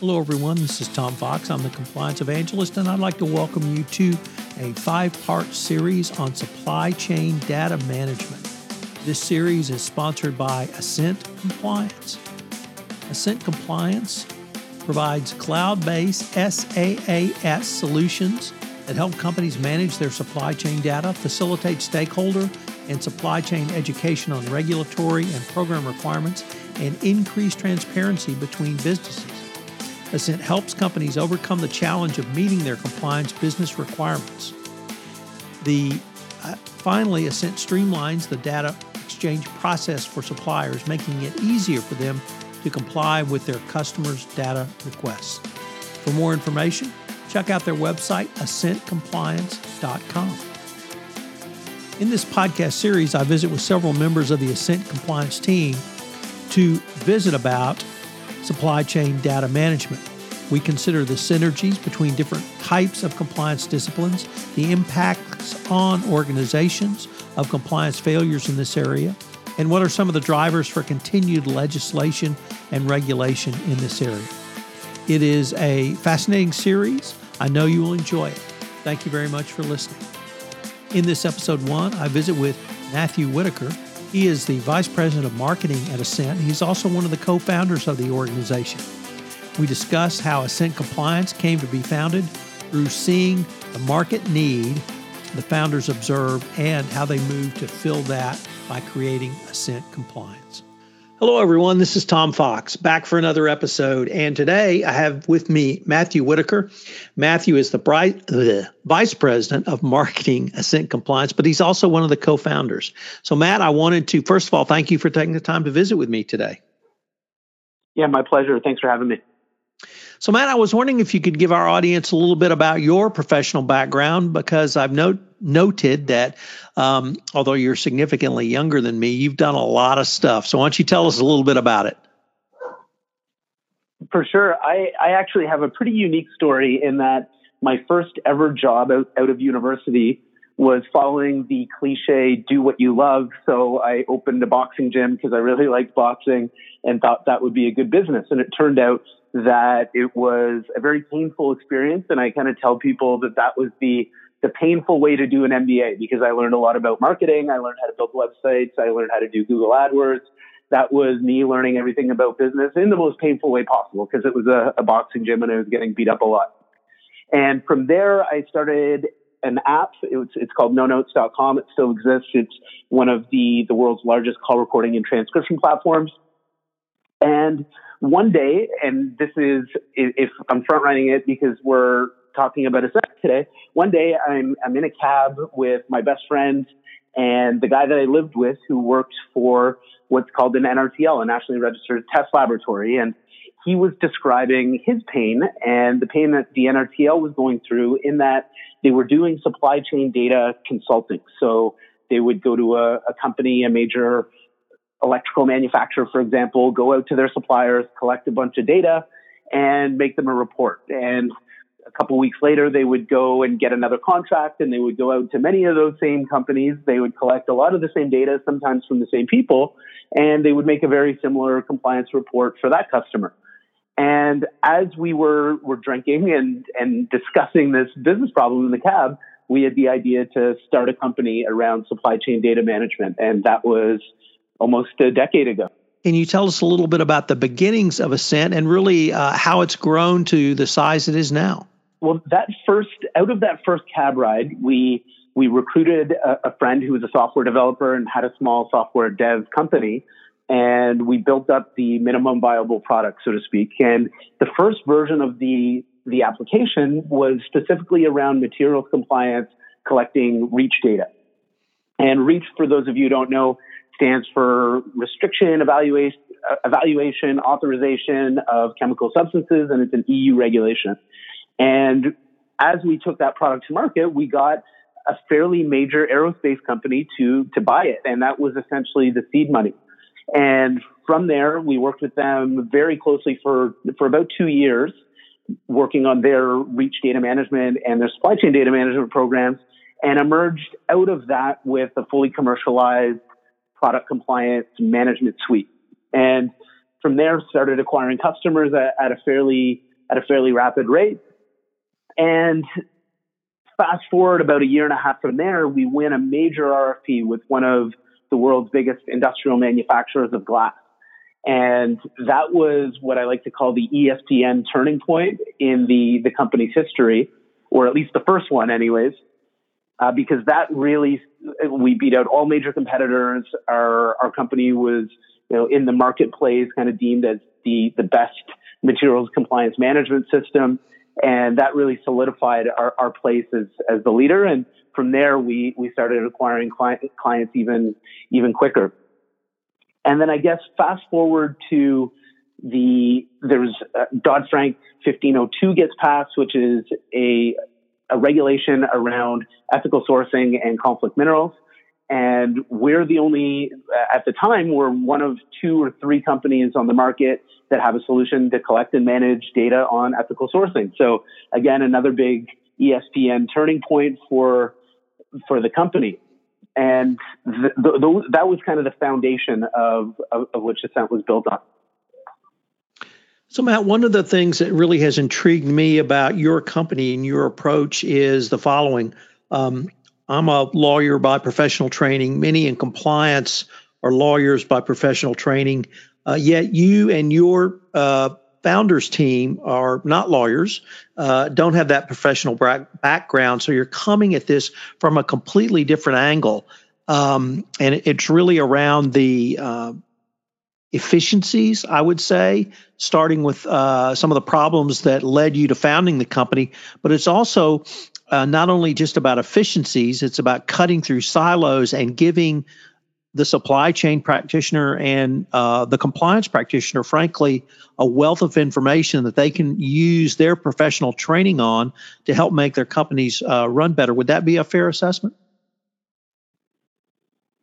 Hello, everyone. This is Tom Fox. I'm the Compliance Evangelist, and I'd like to welcome you to a five part series on supply chain data management. This series is sponsored by Assent Compliance. Assent Compliance provides cloud based SaaS solutions that help companies manage their supply chain data, facilitate stakeholder and supply chain education on regulatory and program requirements, and increase transparency between businesses. Assent helps companies overcome the challenge of meeting their compliance business requirements. The uh, finally, Assent streamlines the data exchange process for suppliers, making it easier for them to comply with their customers' data requests. For more information, check out their website, assentcompliance.com. In this podcast series, I visit with several members of the Assent Compliance team to visit about supply chain data management. We consider the synergies between different types of compliance disciplines, the impacts on organizations of compliance failures in this area, and what are some of the drivers for continued legislation and regulation in this area. It is a fascinating series. I know you will enjoy it. Thank you very much for listening. In this episode one, I visit with Matthew Whitaker. He is the Vice President of Marketing at Assent. He's also one of the co founders of the organization. We discuss how Assent Compliance came to be founded through seeing the market need the founders observed and how they moved to fill that by creating Assent Compliance. Hello, everyone. This is Tom Fox back for another episode. And today I have with me Matthew Whitaker. Matthew is the, vice president of marketing Assent Compliance, but he's also one of the co founders. So, Matt, I wanted to, first of all, thank you for taking the time to visit with me today. Yeah, my pleasure. Thanks for having me. So, Matt, I was wondering if you could give our audience a little bit about your professional background because I've note, noted that um, although you're significantly younger than me, you've done a lot of stuff. So, why don't you tell us a little bit about it? For sure. I, I actually have a pretty unique story in that my first ever job out, out of university was following the cliche do what you love. So I opened a boxing gym because I really liked boxing and thought that would be a good business. And it turned out that it was a very painful experience. And I kind of tell people that that was the, the painful way to do an MBA because I learned a lot about marketing. I learned how to build websites. I learned how to do Google AdWords. That was me learning everything about business in the most painful way possible because it was a, a boxing gym and I was getting beat up a lot. And from there, I started an app. It's, it's called nonotes.com. It still exists. It's one of the, the world's largest call recording and transcription platforms. And one day, and this is if I'm front running it because we're talking about Assent today. One day, I'm I'm in a cab with my best friend and the guy that I lived with, who worked for what's called an NRTL, a nationally registered test laboratory, and he was describing his pain and the pain that the NRTL was going through in that they were doing supply chain data consulting. So they would go to a, a company, a major electrical manufacturer, for example, go out to their suppliers, collect a bunch of data, and make them a report. And a couple weeks later, they would go and get another contract, and they would go out to many of those same companies. They would collect a lot of the same data, sometimes from the same people, and they would make a very similar compliance report for that customer. And as we were were drinking and and discussing this business problem in the cab, we had the idea to start a company around supply chain data management, and that was almost a decade ago. Can you tell us a little bit about the beginnings of Assent and really uh, how it's grown to the size it is now? Well, that first, out of that first cab ride, we we recruited a, a friend who was a software developer and had a small software dev company, and we built up the minimum viable product, so to speak. And the first version of the the application was specifically around materials compliance, collecting REACH data. And REACH, for those of you who don't know, stands for restriction, evaluation, uh, evaluation, authorization of chemical substances, and it's an EU regulation. And as we took that product to market, we got a fairly major aerospace company to to buy it, and that was essentially the seed money. And from there, we worked with them very closely for for about two years, working on their REACH data management and their supply chain data management programs, and emerged out of that with a fully commercialized product compliance management suite. And from there started acquiring customers at, at a fairly at a fairly rapid rate. And fast forward about a year and a half from there, we win a major RFP with one of the world's biggest industrial manufacturers of glass. And that was what I like to call the ESPN turning point in the, the company's history, or at least the first one, anyways, uh, because that really, we beat out all major competitors. Our, our company was, you know, in the marketplace kind of deemed as the, the best materials compliance management system. And that really solidified our, our place as, as the leader. And from there, we, we started acquiring client, clients even, even quicker. And then I guess fast forward to the, there's uh, Dodd-Frank 1502 gets passed, which is a, a regulation around ethical sourcing and conflict minerals. And we're the only, uh, at the time, we're one of two or three companies on the market that have a solution to collect and manage data on ethical sourcing. So again, another big ESPN turning point for, for the company. And that was kind of the foundation of, of, of which Assent was built on. So, Matt, one of the things that really has intrigued me about your company and your approach is the following. Um, I'm a lawyer by professional training. Many in compliance are lawyers by professional training. Uh, yet you and your uh, founders team are not lawyers, uh, don't have that professional background. So you're coming at this from a completely different angle. Um, and it's really around the uh, efficiencies, I would say, starting with uh, some of the problems that led you to founding the company, but it's also uh, not only just about efficiencies, it's about cutting through silos and giving the supply chain practitioner and uh, the compliance practitioner, frankly, a wealth of information that they can use their professional training on to help make their companies uh, run better. Would that be a fair assessment?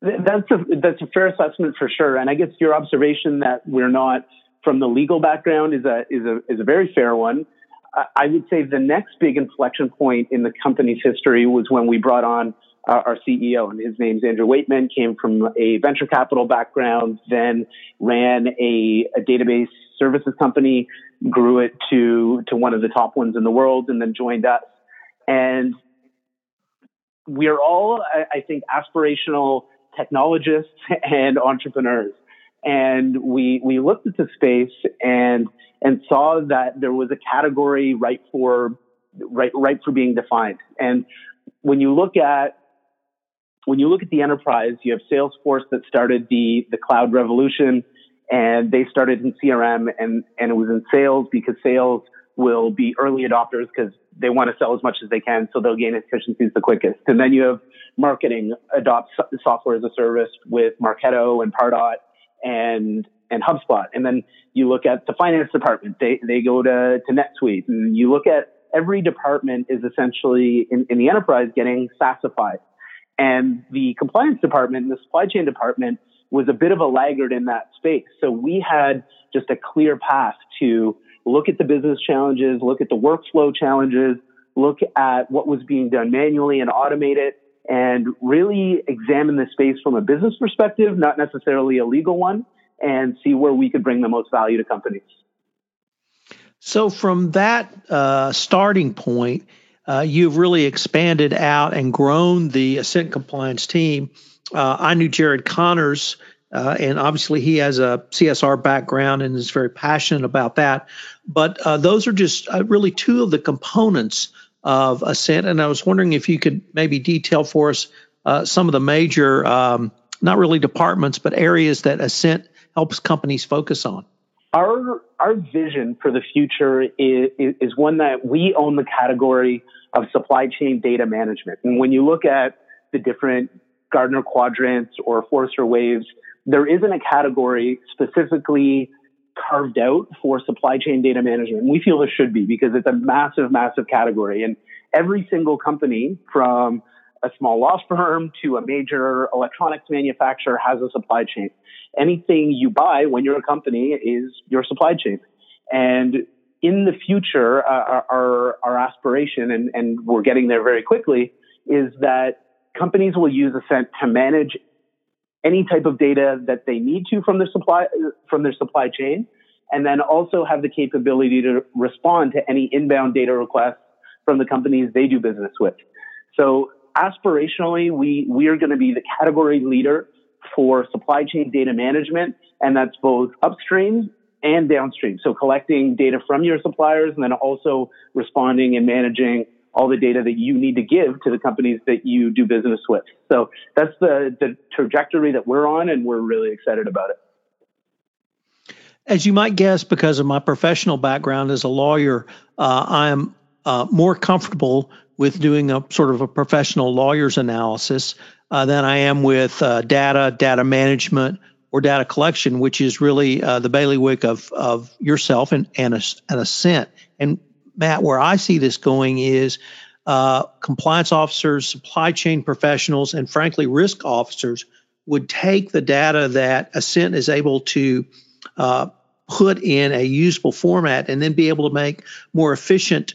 That's a that's a fair assessment for sure. And I guess your observation that we're not from the legal background is a is a is a very fair one. I would say the next big inflection point in the company's history was when we brought on uh, our CEO, and his name's Andrew Waitman, came from a venture capital background, then ran a, a database services company, grew it to to one of the top ones in the world, and then joined us. And we are all, I, I think, aspirational technologists and entrepreneurs. And we we looked at the space and and saw that there was a category right for right right for being defined. And when you look at when you look at the enterprise, you have Salesforce that started the the cloud revolution, and they started in CRM and and it was in sales because sales will be early adopters because they want to sell as much as they can, so they'll gain efficiencies the quickest. And then you have marketing adopt software as a service with Marketo and Pardot and and HubSpot. And then you look at the finance department, they, they go to, to NetSuite. And you look at every department is essentially in, in the enterprise getting SaaSified. And the compliance department and the supply chain department was a bit of a laggard in that space. So we had just a clear path to look at the business challenges, look at the workflow challenges, look at what was being done manually and automate it, and really examine the space from a business perspective, not necessarily a legal one, and see where we could bring the most value to companies. So, from that uh, starting point, uh, you've really expanded out and grown the Assent Compliance team. Uh, I knew Jared Connors, uh, and obviously he has a CSR background and is very passionate about that. But uh, those are just uh, really two of the components of Assent. And I was wondering if you could maybe detail for us some of the major, um, not really departments, but areas that Assent helps companies focus on? Our our vision for the future is, is one that we own the category of supply chain data management. And when you look at the different Gartner quadrants or Forrester waves, there isn't a category specifically carved out for supply chain data management. We feel there should be because it's a massive, massive category. And every single company from a small law firm to a major electronics manufacturer has a supply chain anything you buy when you're a company is your supply chain. And in the future, uh, our, our aspiration, and, and we're getting there very quickly, is that companies will use Assent to manage any type of data that they need to from their supply from their supply chain, and then also have the capability to respond to any inbound data requests from the companies they do business with. So aspirationally, we we are going to be the category leader for supply chain data management, and that's both upstream and downstream. So collecting data from your suppliers and then also responding and managing all the data that you need to give to the companies that you do business with. So that's the, the trajectory that we're on, and we're really excited about it. As you might guess, because of my professional background as a lawyer, uh, I am uh, more comfortable with doing a sort of a professional lawyer's analysis uh, than I am with uh, data, data management, or data collection, which is really uh, the bailiwick of of yourself and and, a, and Assent. And Matt, where I see this going is uh, compliance officers, supply chain professionals, and frankly, risk officers would take the data that Assent is able to uh, put in a usable format and then be able to make more efficient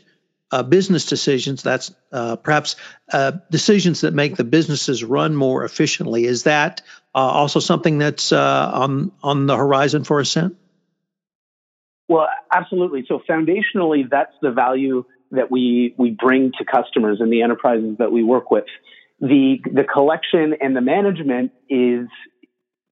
uh, business decisions. That's uh, perhaps uh, decisions that make the businesses run more efficiently. Is that uh, also something that's on on the horizon for Assent? Well, absolutely. So foundationally, that's the value that we we bring to customers and the enterprises that we work with. The the collection and the management is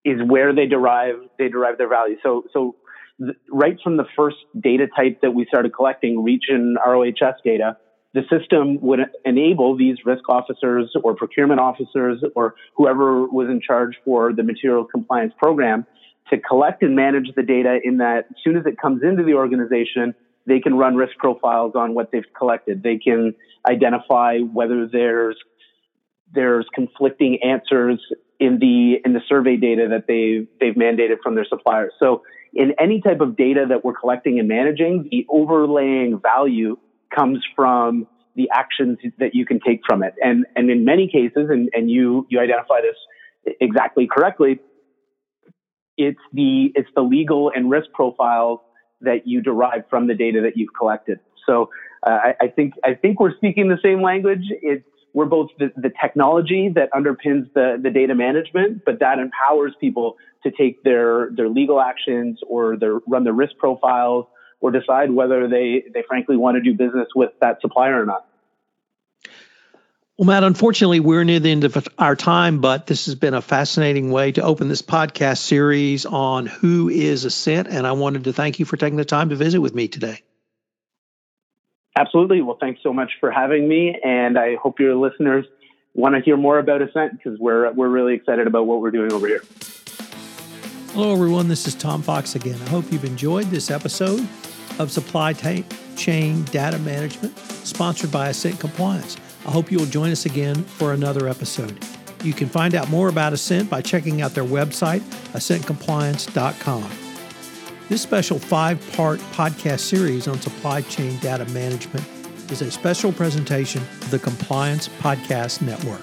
is where they derive they derive their value. So so th- right from the first data type that we started collecting, region ROHS data, the system would enable these risk officers or procurement officers or whoever was in charge for the material compliance program to collect and manage the data in that as soon as it comes into the organization, they can run risk profiles on what they've collected. They can identify whether there's there's conflicting answers in the in the survey data that they they've mandated from their suppliers. So in any type of data that we're collecting and managing, the overlaying value comes from the actions that you can take from it. And and in many cases, and, and you you identify this exactly correctly, it's the it's the legal and risk profiles that you derive from the data that you've collected. So uh, I, I, think I think we're speaking the same language. It's we're both the, the technology that underpins the, the data management, but that empowers people to take their their legal actions or their run their risk profiles or decide whether they they frankly want to do business with that supplier or not. Well, Matt, unfortunately, we're near the end of our time, but this has been a fascinating way to open this podcast series on who is Assent. And I wanted to thank you for taking the time to visit with me today. Absolutely. Well, thanks so much for having me. And I hope your listeners want to hear more about Assent because we're, we're really excited about what we're doing over here. Hello, everyone. This is Tom Fox again. I hope you've enjoyed this episode of Supply Chain Data Management, sponsored by Assent Compliance. I hope you'll join us again for another episode. You can find out more about Assent by checking out their website, assentcompliance.com. This special five part podcast series on supply chain data management is a special presentation of the Compliance Podcast Network.